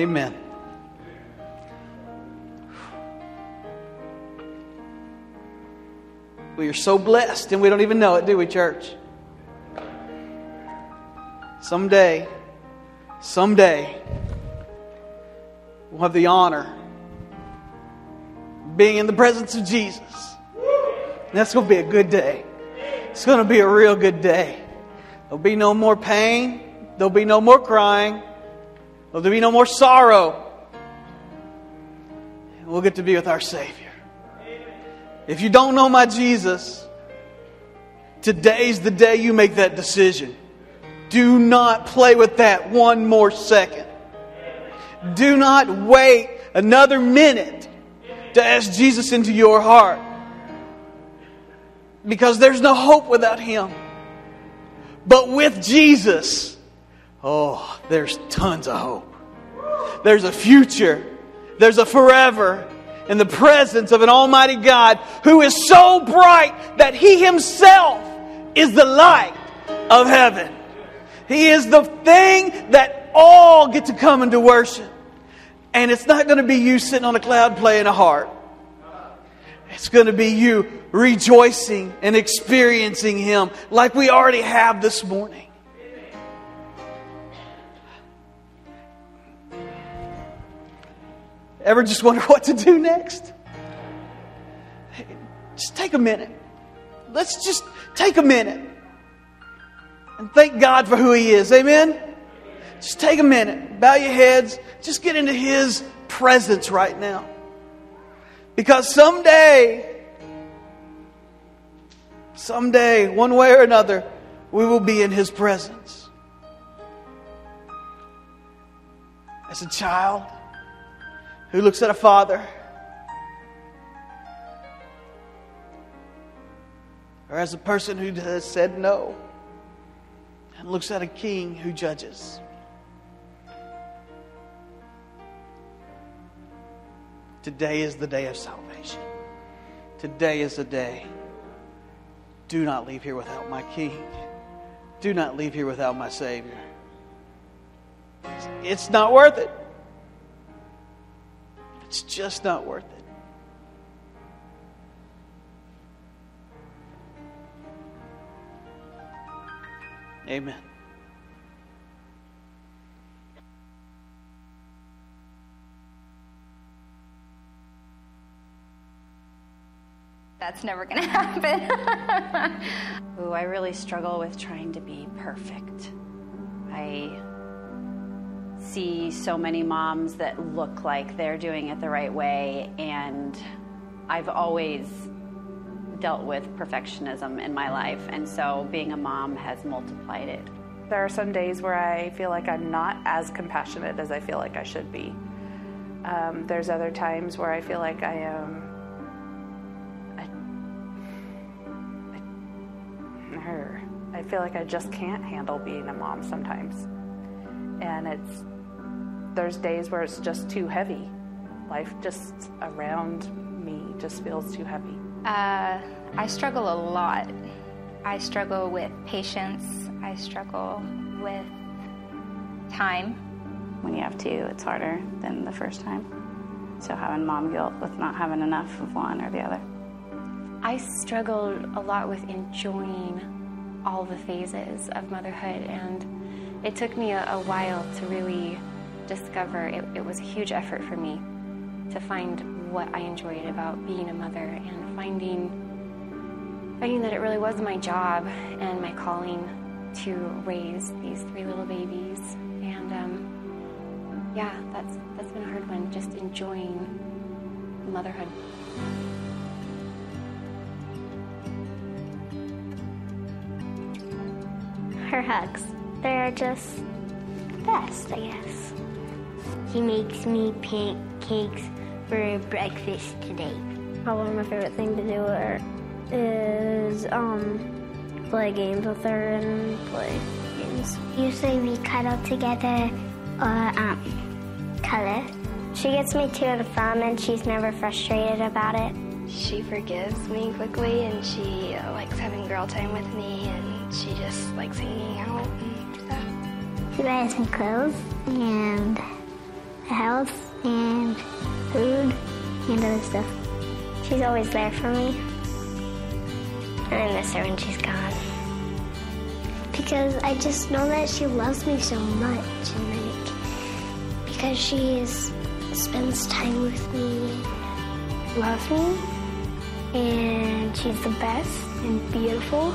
Amen. We are so blessed, and we don't even know it, do we, church? Someday, someday, we'll have the honor being in the presence of Jesus. And that's going to be a good day. It's going to be a real good day. There'll be no more pain. There'll be no more crying. There'll be no more sorrow. We'll get to be with our Savior. If you don't know my Jesus, today's the day you make that decision. Do not play with that one more second. Do not wait another minute to ask Jesus into your heart. Because there's no hope without Him. But with Jesus, oh, there's tons of hope. There's a future. There's a forever in the presence of an Almighty God who is so bright that He Himself is the light of heaven. He is the thing that all get to come into worship. And it's not going to be you sitting on a cloud playing a harp. It's going to be you rejoicing and experiencing Him like we already have this morning. Ever just wonder what to do next? just take a minute. Let's just take a minute and thank God for who He is. Amen? Just take a minute, bow your heads, just get into His presence right now. Because someday, someday, one way or another, we will be in His presence. As a child who looks at a father, or as a person who has said no and looks at a king who judges. Today is the day of salvation. Today is the day. Do not leave here without my king. Do not leave here without my Savior. It's not worth it. It's just not worth it. Amen. That's never going to happen. Ooh, I really struggle with trying to be perfect. I see so many moms that look like they're doing it the right way, and I've always dealt with perfectionism in my life, and so being a mom has multiplied it. There are some days where I feel like I'm not as compassionate as I feel like I should be. Um, there's other times where I feel like I am. I, I feel like I just can't handle being a mom sometimes. And it's. There's days where it's just too heavy. Life just around me just feels too heavy. Uh, I struggle a lot. I struggle with patience. I struggle with time. When you have two, it's harder than the first time. So having mom guilt with not having enough of one or the other. I struggled a lot with enjoying all the phases of motherhood, and it took me a, a while to really discover it, it was a huge effort for me to find what I enjoyed about being a mother and finding finding that it really was my job and my calling to raise these three little babies. And um, yeah, that's that's been a hard one. Just enjoying motherhood. Her hugs. They're just the best, I guess. He makes me pancakes for breakfast today. Probably my favorite thing to do is um play games with her and play games. Usually we cuddle together or um color. She gets me to and from and she's never frustrated about it. She forgives me quickly and she uh, likes having girl time with me and she just likes hanging out and stuff. She buys me clothes and a house and food and other stuff. She's always there for me. And I miss her when she's gone. Because I just know that she loves me so much and like because she is, spends time with me, loves me, and she's the best and beautiful.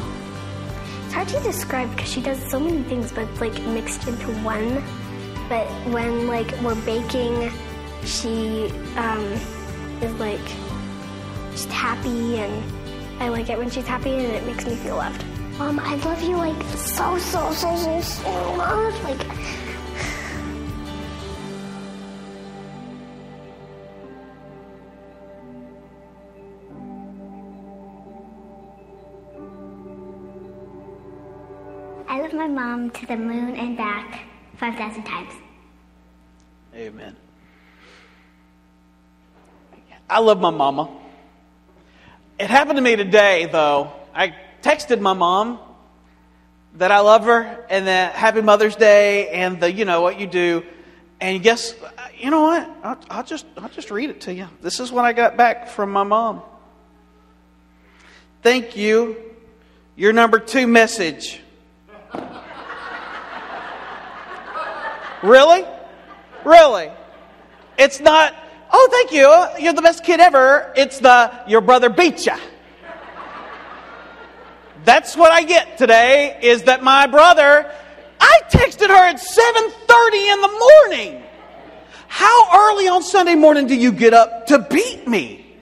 It's hard to describe because she does so many things, but it's like mixed into one. But when like we're baking, she um, is like just happy, and I like it when she's happy, and it makes me feel loved. Mom, I love you like so so so so so much. Like. I love my mom to the moon and back 5,000 times. Amen. I love my mama. It happened to me today, though. I texted my mom that I love her and that Happy Mother's Day and the, you know, what you do. And guess, you know what? I'll, I'll just, I'll just read it to you. This is what I got back from my mom. Thank you. Your number two message. Really? Really? It's not, oh, thank you. You're the best kid ever. It's the, your brother beat you. That's what I get today is that my brother, I texted her at 7:30 in the morning. How early on Sunday morning do you get up to beat me?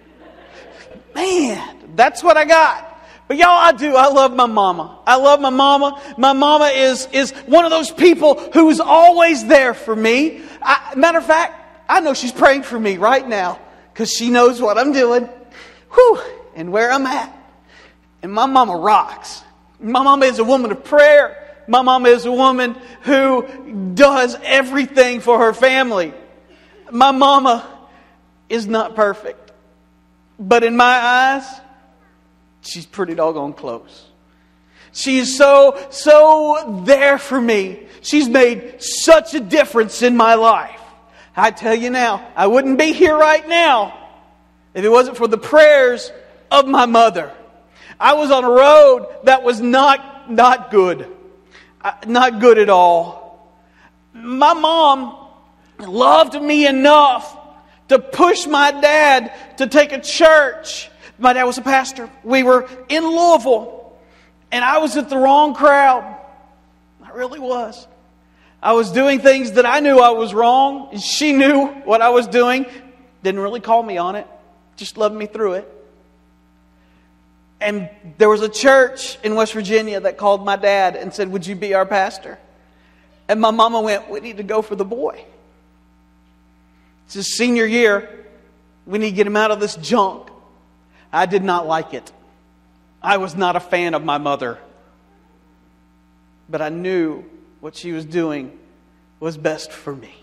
Man, that's what I got. But y'all, I do. I love my mama. I love my mama. My mama is, is one of those people who is always there for me. I, matter of fact, I know she's praying for me right now because she knows what I'm doing whew, and where I'm at. And my mama rocks. My mama is a woman of prayer. My mama is a woman who does everything for her family. My mama is not perfect. But in my eyes, she's pretty doggone close. She's so, so there for me. She's made such a difference in my life. I tell you now, I wouldn't be here right now if it wasn't for the prayers of my mother. I was on a road that was not, not good. Uh, Not good at all. My mom loved me enough to push my dad to take a church. My dad was a pastor. We were in Louisville, and I was at the wrong crowd. I really was. I was doing things that I knew I was wrong, and she knew what I was doing. Didn't really call me on it, just loved me through it. And there was a church in West Virginia that called my dad and said, Would you be our pastor? And my mama went, We need to go for the boy. It's his senior year. We need to get him out of this junk. I did not like it. I was not a fan of my mother. But I knew what she was doing was best for me.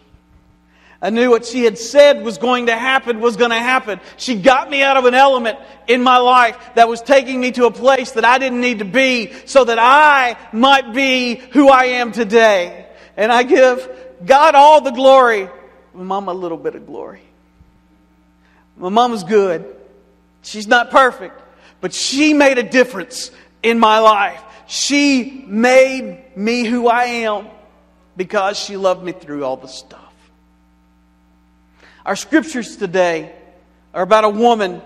I knew what she had said was going to happen was going to happen. She got me out of an element in my life that was taking me to a place that I didn't need to be so that I might be who I am today. And I give God all the glory, my mom a little bit of glory. My mama's good. She's not perfect, but she made a difference in my life. She made me who I am because she loved me through all the stuff. Our scriptures today are about a woman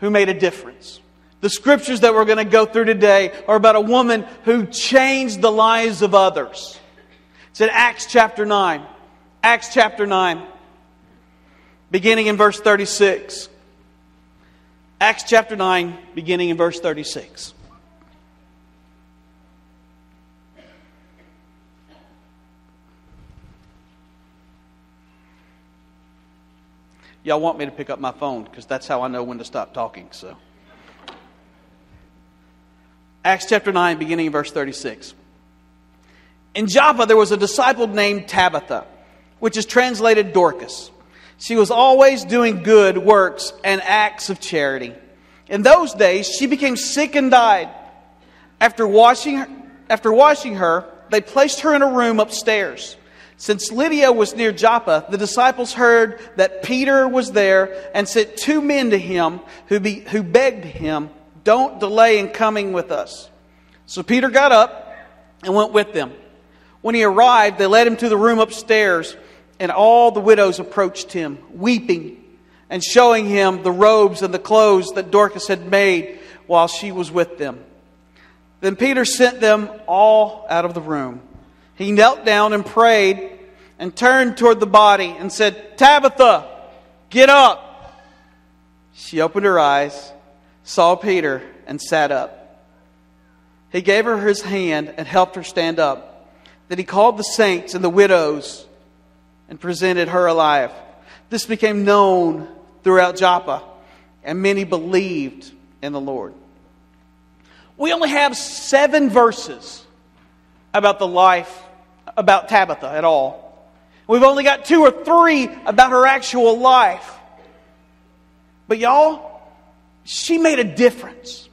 who made a difference. The scriptures that we're going to go through today are about a woman who changed the lives of others. It's in Acts chapter 9. Acts chapter 9, beginning in verse 36. Acts chapter 9, beginning in verse 36. Y'all want me to pick up my phone because that's how I know when to stop talking. So, Acts chapter 9, beginning in verse 36. In Joppa, there was a disciple named Tabitha, which is translated Dorcas. She was always doing good works and acts of charity. In those days, she became sick and died. After washing her, after washing her, they placed her in a room upstairs. Since Lydda was near Joppa, the disciples heard that Peter was there and sent two men to him who, be, who begged him, Don't delay in coming with us. So Peter got up and went with them. When he arrived, they led him to the room upstairs, and all the widows approached him, weeping and showing him the robes and the clothes that Dorcas had made while she was with them. Then Peter sent them all out of the room. He knelt down and prayed and turned toward the body and said, Tabitha, get up. She opened her eyes, saw Peter, and sat up. He gave her his hand and helped her stand up. Then he called the saints and the widows and presented her alive. This became known throughout Joppa, and many believed in the Lord. We only have seven verses about the life, about Tabitha at all. We've only got two or three about her actual life. But y'all, she made a difference.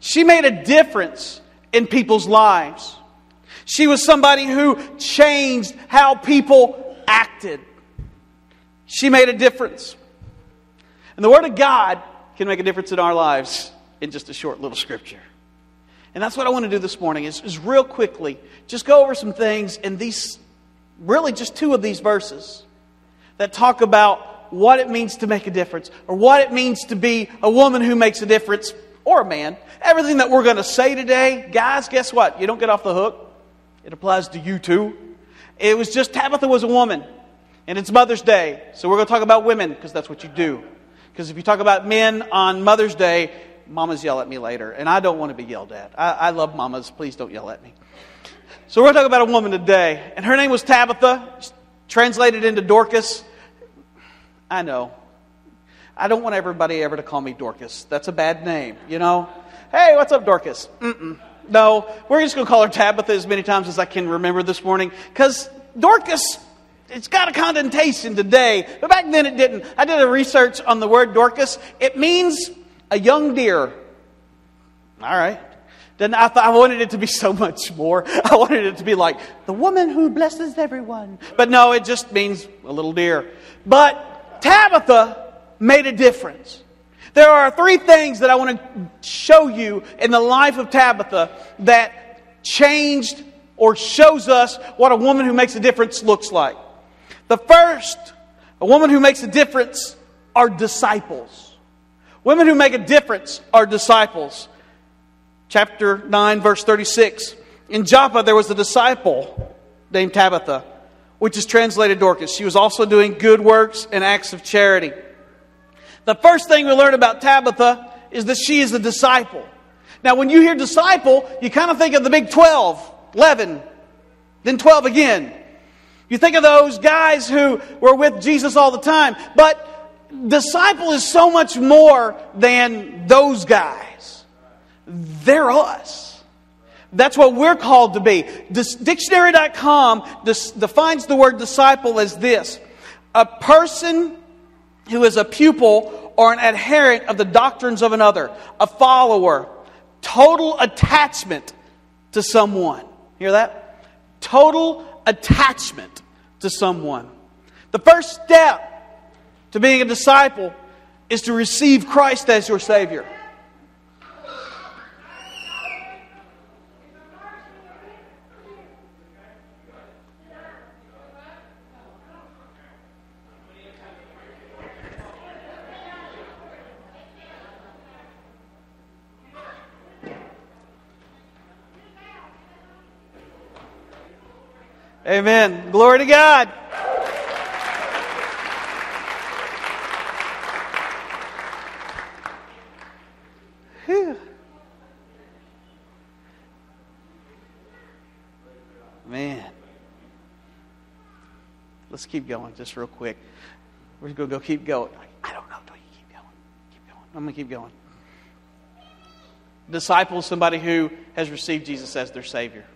She made a difference in people's lives. She was somebody who changed how people acted. She made a difference. And the Word of God can make a difference in our lives in just a short little scripture. And that's what I want to do this morning is, is real quickly just go over some things in these, really just two of these verses that talk about what it means to make a difference or what it means to be a woman who makes a difference or a man, everything that we're going to say today, guys, guess what? You don't get off the hook. It applies to you too. It was just Tabitha was a woman, and it's Mother's Day. So we're going to talk about women because that's what you do. Because if you talk about men on Mother's Day, mamas yell at me later, and I don't want to be yelled at. I, I love mamas. Please don't yell at me. So we're going to talk about a woman today, and her name was Tabitha, translated into Dorcas. I know. I don't want everybody ever to call me Dorcas. That's a bad name, you know? Hey, what's up, Dorcas? Mm-mm. No, we're just going to call her Tabitha as many times as I can remember this morning, because Dorcas it's got a connotation today, but back then it didn't. I did a research on the word Dorcas. It means a young deer. All right. Then I thought I wanted it to be so much more. I wanted it to be like the woman who blesses everyone. But no, it just means a little deer. But Tabitha made a difference. There are three things that I want to show you in the life of Tabitha that changed or shows us what a woman who makes a difference looks like. The first, a woman who makes a difference, are disciples. Women who make a difference are disciples. Chapter 9, verse 36. In Joppa, there was a disciple named Tabitha, which is translated Dorcas. She was also doing good works and acts of charity. The first thing we learn about Tabitha is that she is a disciple. Now, when you hear disciple, you kind of think of the big 12, 11, then 12 again. You think of those guys who were with Jesus all the time. But disciple is so much more than those guys. They're us. That's what we're called to be. Dictionary.com defines the word disciple as this a person who is a pupil or an adherent of the doctrines of another, a follower, total attachment to someone. Hear that? Total attachment to someone. The first step to being a disciple is to receive Christ as your Savior. Amen. Glory to God. Man. Let's keep going just real quick. We're going to go keep going. I don't know. Do you keep going? Keep going. I'm going to keep going. Disciple is somebody who has received Jesus as their Savior.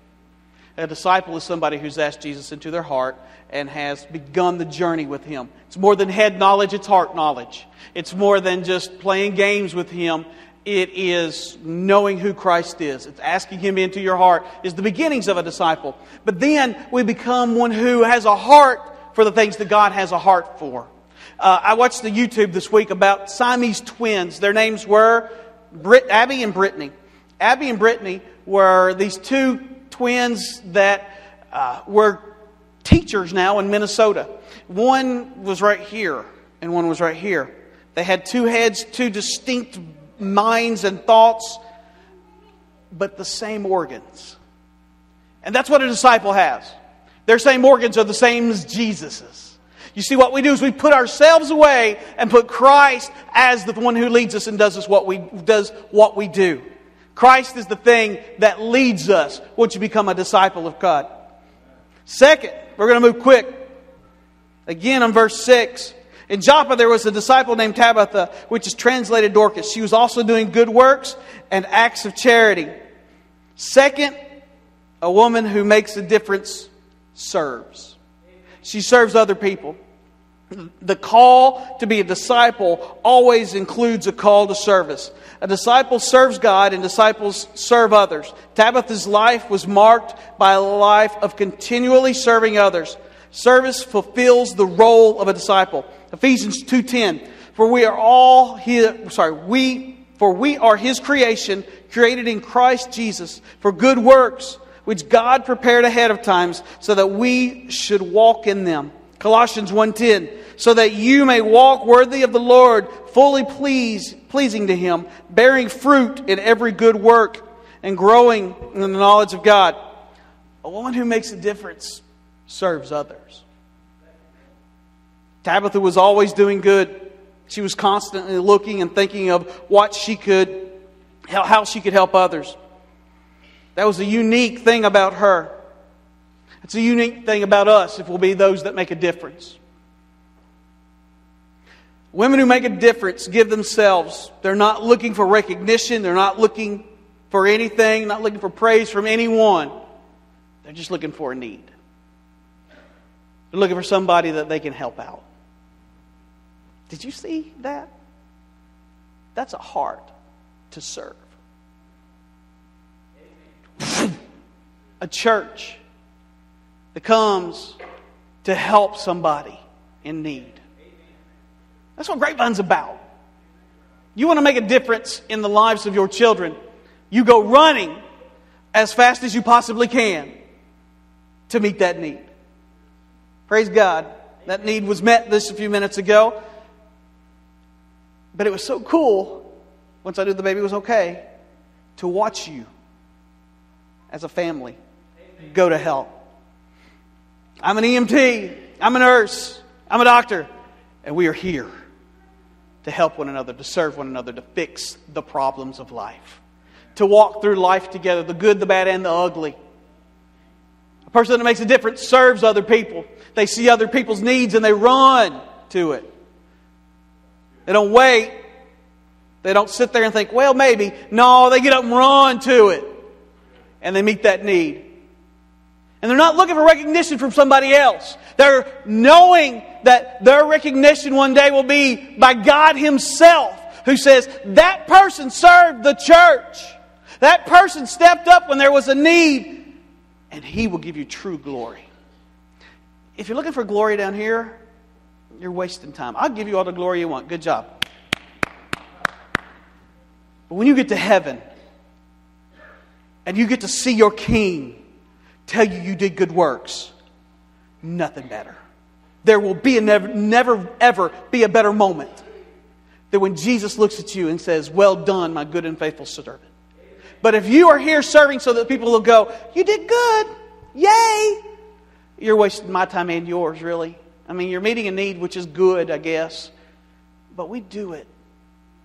A disciple is somebody who's asked Jesus into their heart and has begun the journey with Him. It's more than head knowledge, it's heart knowledge. It's more than just playing games with Him. It is knowing who Christ is. It's asking Him into your heart, is the beginnings of a disciple. But then we become one who has a heart for the things that God has a heart for. Uh, I watched the YouTube this week about Siamese twins. Their names were Brit- Abby and Brittany. Abby and Brittany were these two twins that uh, were teachers now in Minnesota. One was right here, and one was right here. They had two heads, two distinct minds and thoughts, but the same organs. And that's what a disciple has. Their same organs are the same as Jesus's. You see, what we do is we put ourselves away and put Christ as the one who leads us and does us what we does what we do. Christ is the thing that leads us once you become a disciple of God. Second, we're going to move quick. Again, on verse 6. In Joppa, there was a disciple named Tabitha, which is translated Dorcas. She was also doing good works and acts of charity. Second, a woman who makes a difference serves. She serves other people. The call to be a disciple always includes a call to service. A disciple serves God and disciples serve others. Tabitha's life was marked by a life of continually serving others. Service fulfills the role of a disciple. Ephesians 2:10 For we are all his, sorry, we for we are his creation created in Christ Jesus for good works which God prepared ahead of times so that we should walk in them. Colossians 1:10, so that you may walk worthy of the Lord, fully please, pleasing to him, bearing fruit in every good work and growing in the knowledge of God. A woman who makes a difference serves others. Tabitha was always doing good. She was constantly looking and thinking of what she could, how, she could help others. That was a unique thing about her. It's a unique thing about us if we'll be those that make a difference. Women who make a difference give themselves. They're not looking for recognition. They're not looking for anything, not looking for praise from anyone. They're just looking for a need. They're looking for somebody that they can help out. Did you see that? That's a heart to serve. a church that comes to help somebody in need. That's what Grapevine's about. You want to make a difference in the lives of your children, you go running as fast as you possibly can to meet that need. Praise God. That need was met this a few minutes ago. But it was so cool, once I knew the baby was okay, to watch you as a family go to help. I'm an EMT, I'm a nurse, I'm a doctor, and we are here to help one another, to serve one another, to fix the problems of life, to walk through life together, the good, the bad, and the ugly. A person that makes a difference serves other people. They see other people's needs and they run to it. They don't wait. They don't sit there and think, well, maybe. No, they get up and run to it. And they meet that need. And they're not looking for recognition from somebody else. They're knowing that their recognition one day will be by God Himself, who says, that person served the church. That person stepped up when there was a need, and He will give you true glory. If you're looking for glory down here, you're wasting time. I'll give you all the glory you want. Good job. But when you get to heaven and you get to see your king tell you you did good works, nothing better. There will be a never, never ever be a better moment than when Jesus looks at you and says, Well done, my good and faithful servant. But if you are here serving so that people will go, You did good, yay, you're wasting my time and yours, really. I mean, you're meeting a need, which is good, I guess. But we do it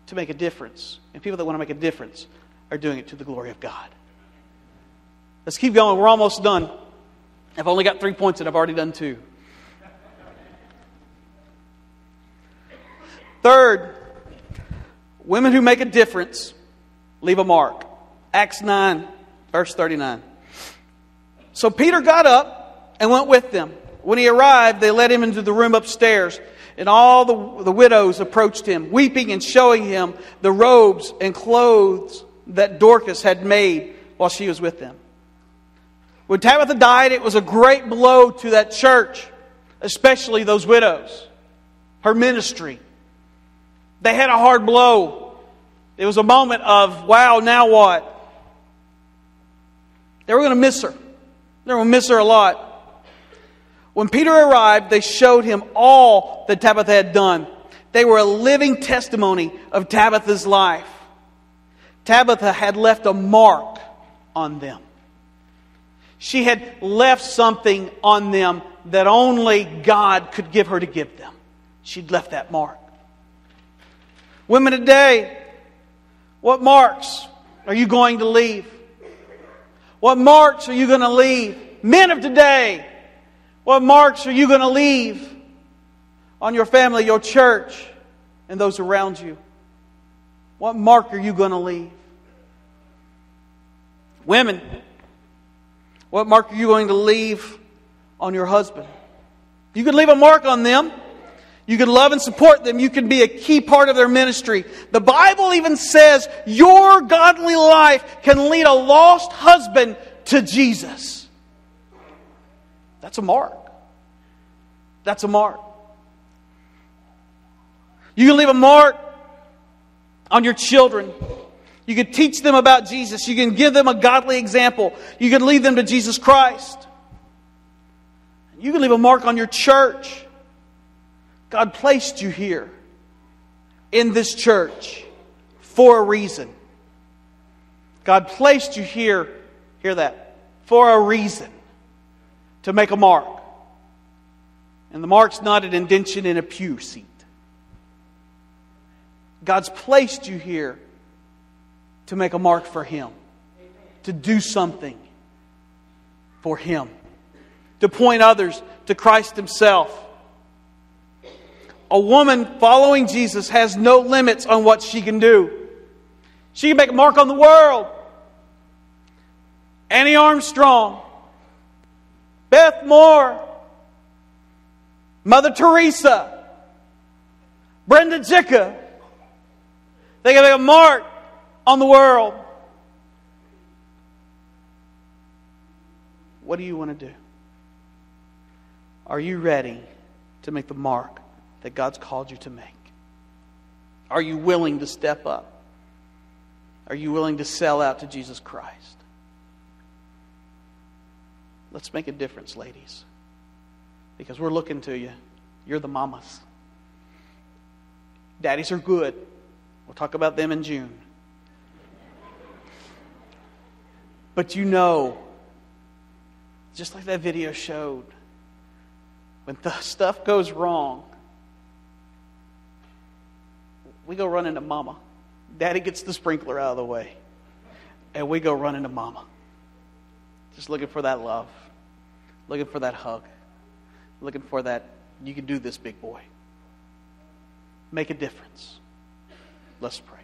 to make a difference. And people that want to make a difference are doing it to the glory of God. Let's keep going. We're almost done. I've only got three points and I've already done two. Third, women who make a difference leave a mark. Acts 9, verse 39. So Peter got up and went with them. When he arrived, they led him into the room upstairs, and all the, the widows approached him, weeping and showing him the robes and clothes that Dorcas had made while she was with them. When Tabitha died, it was a great blow to that church, especially those widows, her ministry. They had a hard blow. It was a moment of, wow, now what? They were going to miss her. They were going to miss her a lot. When Peter arrived, they showed him all that Tabitha had done. They were a living testimony of Tabitha's life. Tabitha had left a mark on them. She had left something on them that only God could give her to give them. She'd left that mark. Women today, what marks are you going to leave? What marks are you going to leave? Men of today, what marks are you going to leave on your family, your church, and those around you? What mark are you going to leave? Women, what mark are you going to leave on your husband? You could leave a mark on them. You can love and support them. You can be a key part of their ministry. The Bible even says your godly life can lead a lost husband to Jesus. That's a mark. That's a mark. You can leave a mark on your children. You can teach them about Jesus. You can give them a godly example. You can lead them to Jesus Christ. You can leave a mark on your church. God placed you here in this church for a reason. God placed you here, hear that, for a reason to make a mark. And the mark's not an indention in a pew seat. God's placed you here to make a mark for Him, to do something for Him, to point others to Christ Himself. A woman following Jesus has no limits on what she can do. She can make a mark on the world. Annie Armstrong, Beth Moore, Mother Teresa, Brenda Jicka. They can make a mark on the world. What do you want to do? Are you ready to make the mark that God's called you to make? Are you willing to step up? Are you willing to sell out to Jesus Christ? Let's make a difference, ladies, because we're looking to you. You're the mamas. Daddies are good. We'll talk about them in June. But you know, just like that video showed, when the stuff goes wrong, we go run into mama. Daddy gets the sprinkler out of the way, and we go run into mama. Just looking for that love, looking for that hug, looking for that, you can do this, big boy. Make a difference. Let's pray.